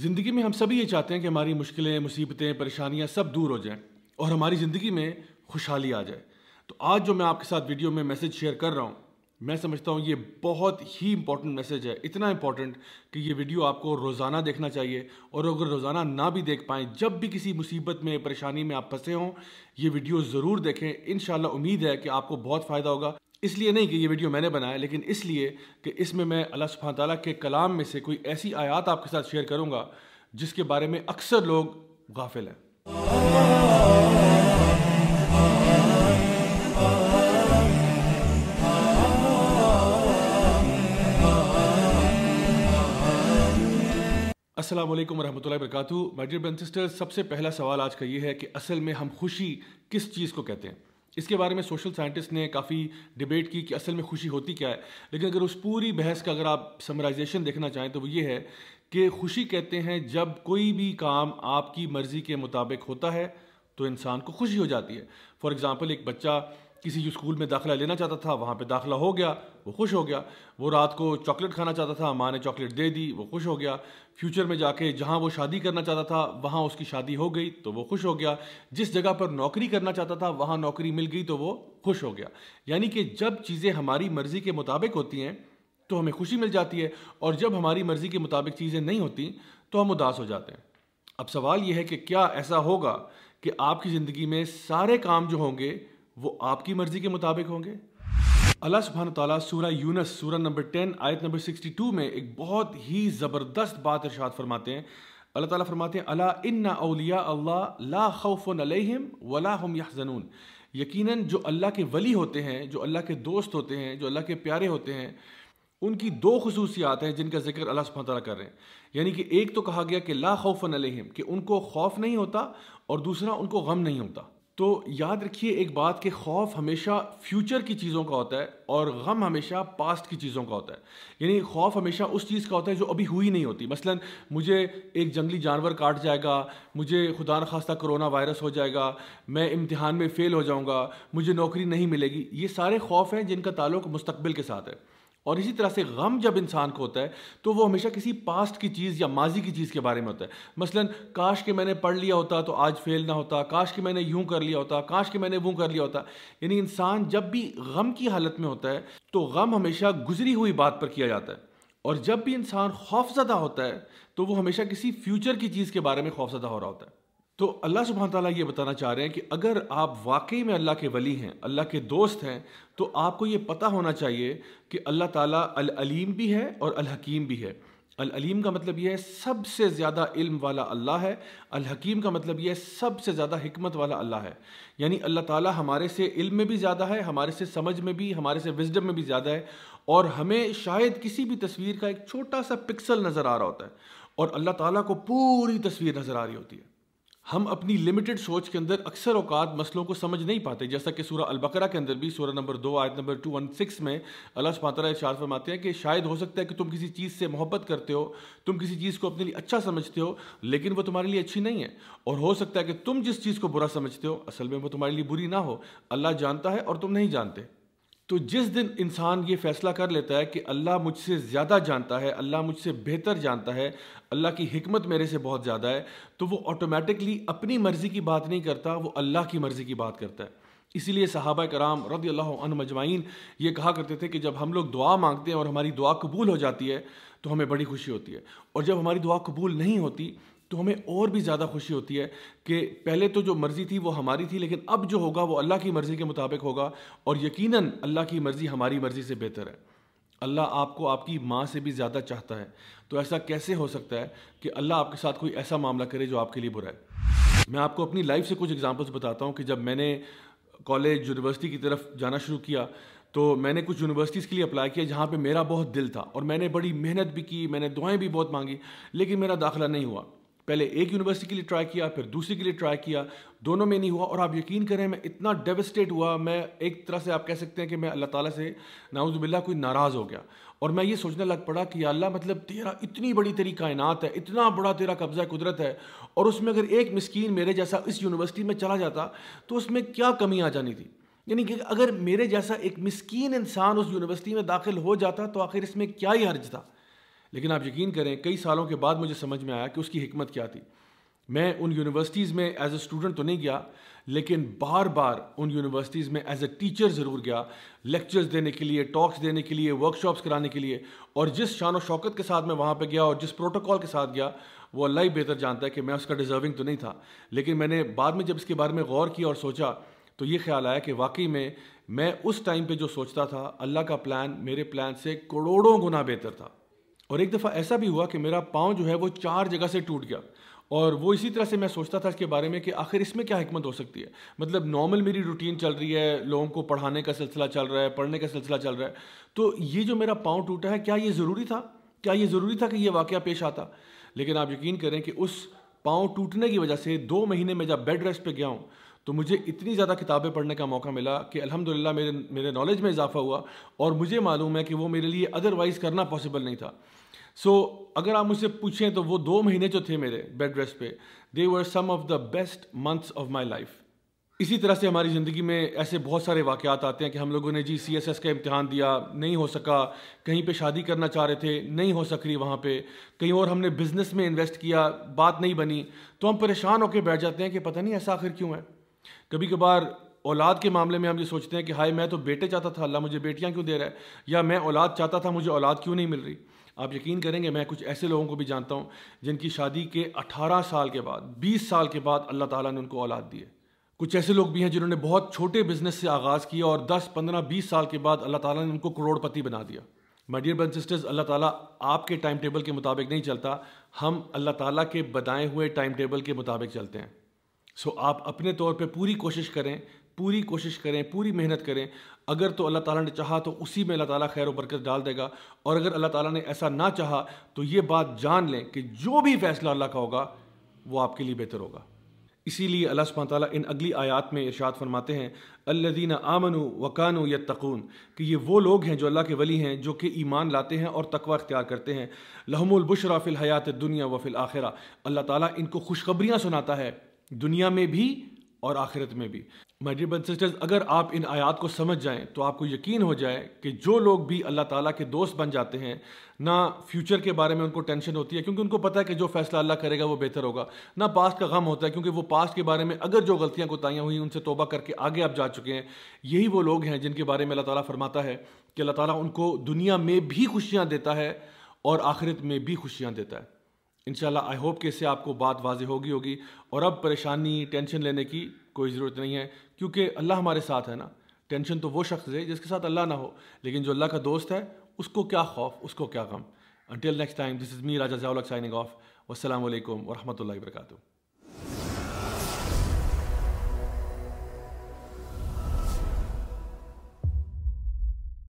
زندگی میں ہم سبھی یہ چاہتے ہیں کہ ہماری مشکلیں، مصیبتیں، پریشانیاں سب دور ہو جائیں اور ہماری زندگی میں خوشحالی آ جائے۔ تو آج جو میں آپ کے ساتھ ویڈیو میں میسج شیئر کر رہا ہوں، میں سمجھتا ہوں یہ بہت ہی امپورٹنٹ میسج ہے، اتنا امپورٹنٹ کہ یہ ویڈیو آپ کو روزانہ دیکھنا چاہیے اور اگر روزانہ نہ بھی دیکھ پائیں، جب بھی کسی مصیبت میں، پریشانی میں آپ پھنسے ہوں، یہ ویڈیو ضرور دیکھیں۔ انشاءاللہ امید ہے کہ آپ کو بہت فائدہ ہوگا۔ اس لیے نہیں کہ یہ ویڈیو میں نے بنایا، لیکن اس لیے کہ اس میں میں اللہ سبحانہ تعالیٰ کے کلام میں سے کوئی ایسی آیات آپ کے ساتھ شیئر کروں گا جس کے بارے میں اکثر لوگ غافل ہیں۔ السلام علیکم ورحمۃ اللہ وبرکاتہ۔ مائی ڈیئر برن سسٹر سب سے پہلا سوال آج کا یہ ہے کہ اصل میں ہم خوشی کس چیز کو کہتے ہیں؟ اس کے بارے میں سوشل سائنٹسٹ نے کافی ڈیبیٹ کی کہ اصل میں خوشی ہوتی کیا ہے۔ لیکن اگر اس پوری بحث کا اگر آپ سمرائزیشن دیکھنا چاہیں تو وہ یہ ہے کہ خوشی کہتے ہیں جب کوئی بھی کام آپ کی مرضی کے مطابق ہوتا ہے تو انسان کو خوشی ہو جاتی ہے۔ فار ایگزامپل ایک بچہ کسی اسکول میں داخلہ لینا چاہتا تھا، وہاں پہ داخلہ ہو گیا، وہ خوش ہو گیا۔ وہ رات کو چاکلیٹ کھانا چاہتا تھا، ماں نے چاکلیٹ دے دی، وہ خوش ہو گیا۔ فیوچر میں جا کے جہاں وہ شادی کرنا چاہتا تھا، وہاں اس کی شادی ہو گئی تو وہ خوش ہو گیا۔ جس جگہ پر نوکری کرنا چاہتا تھا، وہاں نوکری مل گئی تو وہ خوش ہو گیا۔ یعنی کہ جب چیزیں ہماری مرضی کے مطابق ہوتی ہیں تو ہمیں خوشی مل جاتی ہے، اور جب ہماری مرضی کے مطابق چیزیں نہیں ہوتی تو ہم اداس ہو جاتے ہیں۔ اب سوال یہ ہے کہ کیا ایسا ہوگا کہ آپ کی زندگی میں سارے کام جو ہوں گے وہ آپ کی مرضی کے مطابق ہوں گے؟ اللہ سبحانہ تعالیٰ سورہ یونس، سورہ نمبر ٹین آیت نمبر سکسٹی ٹو میں ایک بہت ہی زبردست بات ارشاد فرماتے ہیں۔ اللہ تعالیٰ فرماتے ہیں اللہ ان اولیاء اللہ لا خوف علیہم ولا هم یحزنون. یقیناً جو اللہ کے ولی ہوتے ہیں، جو اللہ کے دوست ہوتے ہیں، جو اللہ کے پیارے ہوتے ہیں، ان کی دو خصوصیات ہیں جن کا ذکر اللہ سبحانہ تعالیٰ کر رہے ہیں۔ یعنی کہ ایک تو کہا گیا کہ لا خوف علیہم، کہ ان کو خوف نہیں ہوتا اور دوسرا ان کو غم نہیں ہوتا۔ تو یاد رکھیے ایک بات کہ خوف ہمیشہ فیوچر کی چیزوں کا ہوتا ہے اور غم ہمیشہ پاسٹ کی چیزوں کا ہوتا ہے۔ یعنی خوف ہمیشہ اس چیز کا ہوتا ہے جو ابھی ہوئی نہیں ہوتی۔ مثلا مجھے ایک جنگلی جانور کاٹ جائے گا، مجھے خدا نخواستہ کرونا وائرس ہو جائے گا، میں امتحان میں فیل ہو جاؤں گا، مجھے نوکری نہیں ملے گی۔ یہ سارے خوف ہیں جن کا تعلق مستقبل کے ساتھ ہے۔ اور اسی طرح سے غم جب انسان کو ہوتا ہے، تو وہ ہمیشہ کسی پاسٹ کی چیز یا ماضی کی چیز کے بارے میں ہوتا ہے۔ مثلا، کاش کہ میں نے پڑھ لیا ہوتا تو آج فیل نہ ہوتا، کاش کہ میں نے یوں کر لیا ہوتا، کاش کہ میں نے وہ کر لیا ہوتا۔ یعنی انسان جب بھی غم کی حالت میں ہوتا ہے، تو غم ہمیشہ گزری ہوئی بات پر کیا جاتا ہے۔ اور جب بھی انسان خوف زدہ ہوتا ہے، تو وہ ہمیشہ کسی فیوچر کی چیز کے بارے میں خوف زدہ ہو رہا ہوتا ہے۔ تو اللہ سبحانہ تعالیٰ یہ بتانا چاہ رہے ہیں کہ اگر آپ واقعی میں اللہ کے ولی ہیں، اللہ کے دوست ہیں، تو آپ کو یہ پتہ ہونا چاہیے کہ اللہ تعالیٰ العلیم بھی ہے اور الحکیم بھی ہے۔ العلیم کا مطلب یہ ہے سب سے زیادہ علم والا اللہ ہے، الحکیم کا مطلب یہ ہے سب سے زیادہ حکمت والا اللہ ہے۔ یعنی اللہ تعالیٰ ہمارے سے علم میں بھی زیادہ ہے، ہمارے سے سمجھ میں بھی، ہمارے سے وزڈم میں بھی زیادہ ہے۔ اور ہمیں شاید کسی بھی تصویر کا ایک چھوٹا سا پکسل نظر آ رہا ہوتا ہے اور اللہ تعالیٰ کو پوری تصویر نظر آ رہی ہوتی ہے۔ ہم اپنی لمیٹڈ سوچ کے اندر اکثر اوقات مسئلوں کو سمجھ نہیں پاتے، جیسا کہ سورہ البقرہ کے اندر بھی، سورہ نمبر دو، آیت نمبر ٹو ون سکس میں اللہ سبحانہ ارشاد فرماتے ہیں کہ شاید ہو سکتا ہے کہ تم کسی چیز سے محبت کرتے ہو، تم کسی چیز کو اپنے لیے اچھا سمجھتے ہو، لیکن وہ تمہارے لیے اچھی نہیں ہے۔ اور ہو سکتا ہے کہ تم جس چیز کو برا سمجھتے ہو، اصل میں وہ تمہارے لیے بری نہ ہو۔ اللہ جانتا ہے اور تم نہیں جانتے۔ تو جس دن انسان یہ فیصلہ کر لیتا ہے کہ اللہ مجھ سے زیادہ جانتا ہے، اللہ مجھ سے بہتر جانتا ہے، اللہ کی حکمت میرے سے بہت زیادہ ہے، تو وہ آٹومیٹکلی اپنی مرضی کی بات نہیں کرتا، وہ اللہ کی مرضی کی بات کرتا ہے۔ اسی لیے صحابہ کرام رضی اللہ عنہ مجمعین یہ کہا کرتے تھے کہ جب ہم لوگ دعا مانگتے ہیں اور ہماری دعا قبول ہو جاتی ہے، تو ہمیں بڑی خوشی ہوتی ہے۔ اور جب ہماری دعا قبول نہیں ہوتی تو ہمیں اور بھی زیادہ خوشی ہوتی ہے کہ پہلے تو جو مرضی تھی وہ ہماری تھی، لیکن اب جو ہوگا وہ اللہ کی مرضی کے مطابق ہوگا اور یقیناً اللہ کی مرضی ہماری مرضی سے بہتر ہے۔ اللہ آپ کو آپ کی ماں سے بھی زیادہ چاہتا ہے۔ تو ایسا کیسے ہو سکتا ہے کہ اللہ آپ کے ساتھ کوئی ایسا معاملہ کرے جو آپ کے لیے برا ہے؟ میں آپ کو اپنی لائف سے کچھ اگزامپلس بتاتا ہوں کہ جب میں نے کالج یونیورسٹی کی طرف جانا شروع کیا، تو میں نے کچھ یونیورسٹیز کے لیے اپلائی کیا جہاں پہ میرا بہت دل تھا اور میں نے بڑی محنت بھی کی، میں نے دعائیں بھی بہت مانگی، لیکن میرا داخلہ نہیں ہوا۔ پہلے ایک یونیورسٹی کے لیے ٹرائی کیا، پھر دوسری کے لیے ٹرائی کیا۔ دونوں میں نہیں ہوا اور آپ یقین کریں، میں اتنا ڈیوسٹیٹ ہوا، میں ایک طرح سے آپ کہہ سکتے ہیں کہ میں اللہ تعالیٰ سے ناؤز باللہ کوئی ناراض ہو گیا۔ اور میں یہ سوچنے لگ پڑا کہ اللہ مطلب تیرا اتنی بڑی تیری کائنات ہے، اتنا بڑا تیرا قبضہ قدرت ہے، اور اس میں اگر ایک مسکین میرے جیسا اس یونیورسٹی میں چلا جاتا تو اس میں کیا کمی آ جانی تھی؟ یعنی کہ اگر میرے جیسا ایک مسکین انسان اس یونیورسٹی میں داخل ہو جاتا تو آخر اس میں کیا ہی حرج تھا؟ لیکن آپ یقین کریں، کئی سالوں کے بعد مجھے سمجھ میں آیا کہ اس کی حکمت کیا تھی۔ میں ان یونیورسٹیز میں ایز اے اسٹوڈنٹ تو نہیں گیا، لیکن بار بار ان یونیورسٹیز میں ایز اے ٹیچر ضرور گیا۔ لیکچرز دینے کے لیے ٹاکس دینے کے لیے ورک شاپس کرانے کے لیے۔ اور جس شان و شوکت کے ساتھ میں وہاں پہ گیا اور جس پروٹوکال کے ساتھ گیا، وہ اللہ ہی بہتر جانتا ہے کہ میں اس کا ڈیزرونگ تو نہیں تھا۔ لیکن میں نے بعد میں جب اس کے بارے میں غور کیا اور سوچا، تو یہ خیال آیا کہ واقعی میں میں اس ٹائم پہ جو سوچتا تھا، اللہ کا پلان میرے پلان سے کروڑوں گنا بہتر تھا۔ اور ایک دفعہ ایسا بھی ہوا کہ میرا پاؤں جو ہے وہ چار جگہ سے ٹوٹ گیا اور وہ اسی طرح سے میں سوچتا تھا اس کے بارے میں کہ آخر اس میں کیا حکمت ہو سکتی ہے؟ مطلب نارمل میری روٹین چل رہی ہے، لوگوں کو پڑھانے کا سلسلہ چل رہا ہے، پڑھنے کا سلسلہ چل رہا ہے۔ تو یہ جو میرا پاؤں ٹوٹا ہے، کیا یہ ضروری تھا؟ کیا یہ ضروری تھا کہ یہ واقعہ پیش آتا؟ لیکن آپ یقین کریں کہ اس پاؤں ٹوٹنے کی وجہ سے دو مہینے میں جب بیڈ ریسٹ پہ گیا ہوں، تو مجھے اتنی زیادہ کتابیں پڑھنے کا موقع ملا کہ الحمد للہ میرے میرے نالج میں اضافہ ہوا اور مجھے معلوم ہے کہ وہ میرے لیے ادروائز کرنا پاسبل نہیں تھا۔ سو اگر آپ مجھ سے پوچھیں تو وہ دو مہینے جو تھے میرے بیڈ ریسٹ پہ they were some of the best months of my life اسی طرح سے ہماری زندگی میں ایسے بہت سارے واقعات آتے ہیں کہ ہم لوگوں نے جی سی ایس ایس کا امتحان دیا، نہیں ہو سکا، کہیں پہ شادی کرنا چاہ رہے تھے، نہیں ہو سک رہی وہاں پہ، کہیں اور ہم نے بزنس میں انویسٹ کیا، بات نہیں بنی، تو ہم پریشان ہو کے بیٹھ جاتے ہیں کہ پتہ نہیں ایسا آخر کیوں ہے؟ کبھی کبھار اولاد کے معاملے میں ہم یہ سوچتے ہیں کہ ہائے میں تو بیٹے چاہتا تھا، اللہ مجھے بیٹیاں کیوں دے رہا ہے؟ یا میں اولاد چاہتا تھا، مجھے اولاد کیوں نہیں مل رہی؟ آپ یقین کریں گے، میں کچھ ایسے لوگوں کو بھی جانتا ہوں جن کی شادی کے اٹھارہ سال کے بعد، بیس سال کے بعد اللہ تعالیٰ نے ان کو اولاد دی ہے۔ کچھ ایسے لوگ بھی ہیں جنہوں نے بہت چھوٹے بزنس سے آغاز کیا اور دس، پندرہ، بیس سال کے بعد اللہ تعالیٰ نے ان کو کروڑ پتی بنا دیا۔ My dear born sisters Allah تعالیٰ آپ کے ٹائم ٹیبل کے مطابق نہیں چلتا، ہم اللہ تعالیٰ کے بتائے ہوئے ٹائم ٹیبل کے مطابق چلتے ہیں۔ سو آپ اپنے طور پہ پوری کوشش کریں پوری کوشش کریں، پوری محنت کریں۔ اگر تو اللہ تعالیٰ نے چاہا تو اسی میں اللہ تعالیٰ خیر و برکت ڈال دے گا۔ اور اگر اللہ تعالیٰ نے ایسا نہ چاہا تو یہ بات جان لیں کہ جو بھی فیصلہ اللہ کا ہوگا، وہ آپ کے لیے بہتر ہوگا۔ اسی لیے اللہ سبحانہ تعالیٰ ان اگلی آیات میں ارشاد فرماتے ہیں اللہ دین آمن وقان و یتقون، کہ یہ وہ لوگ ہیں جو اللہ کے ولی ہیں، جو کہ ایمان لاتے ہیں اور تقوی اختیار کرتے ہیں۔ لحم البشرا فی الحیات دنیا و فی الآخرہ اللہ تعالیٰ ان کو خوشخبریاں سناتا ہے دنیا میں بھی اور آخرت میں بھی۔ مائی بن سسٹرز اگر آپ ان آیات کو سمجھ جائیں تو آپ کو یقین ہو جائے کہ جو لوگ بھی اللہ تعالیٰ کے دوست بن جاتے ہیں، نہ فیوچر کے بارے میں ان کو ٹینشن ہوتی ہے، کیونکہ ان کو پتہ ہے کہ جو فیصلہ اللہ کرے گا وہ بہتر ہوگا۔ نہ پاسٹ کا غم ہوتا ہے، کیونکہ وہ پاسٹ کے بارے میں اگر جو غلطیاں کوتاہیاں ہوئی ان سے توبہ کر کے آگے آپ جا چکے ہیں۔ یہی وہ لوگ ہیں جن کے بارے میں اللہ تعالیٰ فرماتا ہے کہ اللہ تعالیٰ ان کو دنیا میں بھی خوشیاں دیتا ہے اور آخرت میں بھی خوشیاں دیتا ہے۔ انشاءاللہ آئی ہوپ کہ اس سے آپ کو بات واضح ہوگی ہوگی۔ اور اب پریشانی ٹینشن لینے کی کوئی ضرورت نہیں ہے۔ کیونکہ اللہ ہمارے ساتھ ہے نا۔ ٹینشن تو وہ شخص ہے جس کے ساتھ اللہ نہ ہو۔ لیکن جو اللہ کا دوست ہے، اس کو کیا خوف، اس کو کیا غم۔ Until next time this is me Raja Zia signing off والسلام علیکم ورحمۃ اللہ وبرکاتہ۔